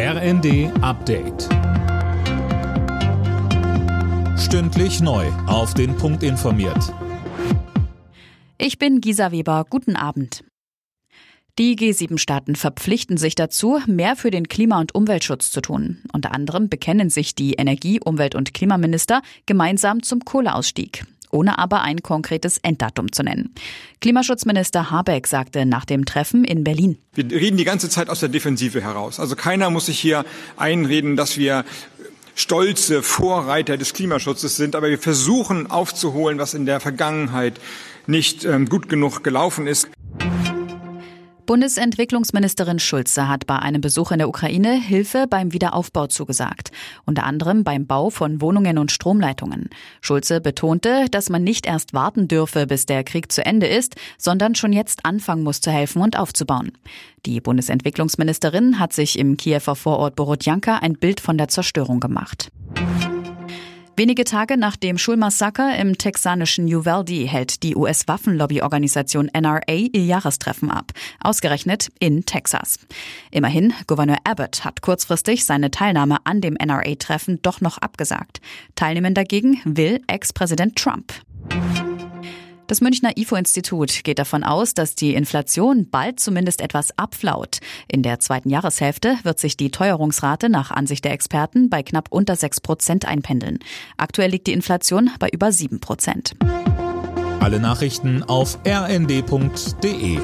RND Update. Stündlich neu. Auf den Punkt informiert. Ich bin Gisa Weber. Guten Abend. Die G7-Staaten verpflichten sich dazu, mehr für den Klima- und Umweltschutz zu tun. Unter anderem bekennen sich die Energie-, Umwelt- und Klimaminister gemeinsam zum Kohleausstieg ohne aber ein konkretes Enddatum zu nennen. Klimaschutzminister Habeck sagte nach dem Treffen in Berlin. Wir reden die ganze Zeit aus der Defensive heraus. Also keiner muss sich hier einreden, dass wir stolze Vorreiter des Klimaschutzes sind, aber wir versuchen aufzuholen, was in der Vergangenheit nicht ähm, gut genug gelaufen ist. Bundesentwicklungsministerin Schulze hat bei einem Besuch in der Ukraine Hilfe beim Wiederaufbau zugesagt, unter anderem beim Bau von Wohnungen und Stromleitungen. Schulze betonte, dass man nicht erst warten dürfe, bis der Krieg zu Ende ist, sondern schon jetzt anfangen muss zu helfen und aufzubauen. Die Bundesentwicklungsministerin hat sich im Kiewer Vorort Borodjanka ein Bild von der Zerstörung gemacht. Wenige Tage nach dem Schulmassaker im texanischen Uvalde hält die US-Waffenlobbyorganisation NRA ihr Jahrestreffen ab, ausgerechnet in Texas. Immerhin, Gouverneur Abbott hat kurzfristig seine Teilnahme an dem NRA-Treffen doch noch abgesagt. Teilnehmen dagegen will Ex-Präsident Trump. Das Münchner IFO-Institut geht davon aus, dass die Inflation bald zumindest etwas abflaut. In der zweiten Jahreshälfte wird sich die Teuerungsrate nach Ansicht der Experten bei knapp unter 6 Prozent einpendeln. Aktuell liegt die Inflation bei über 7 Prozent. Alle Nachrichten auf rnd.de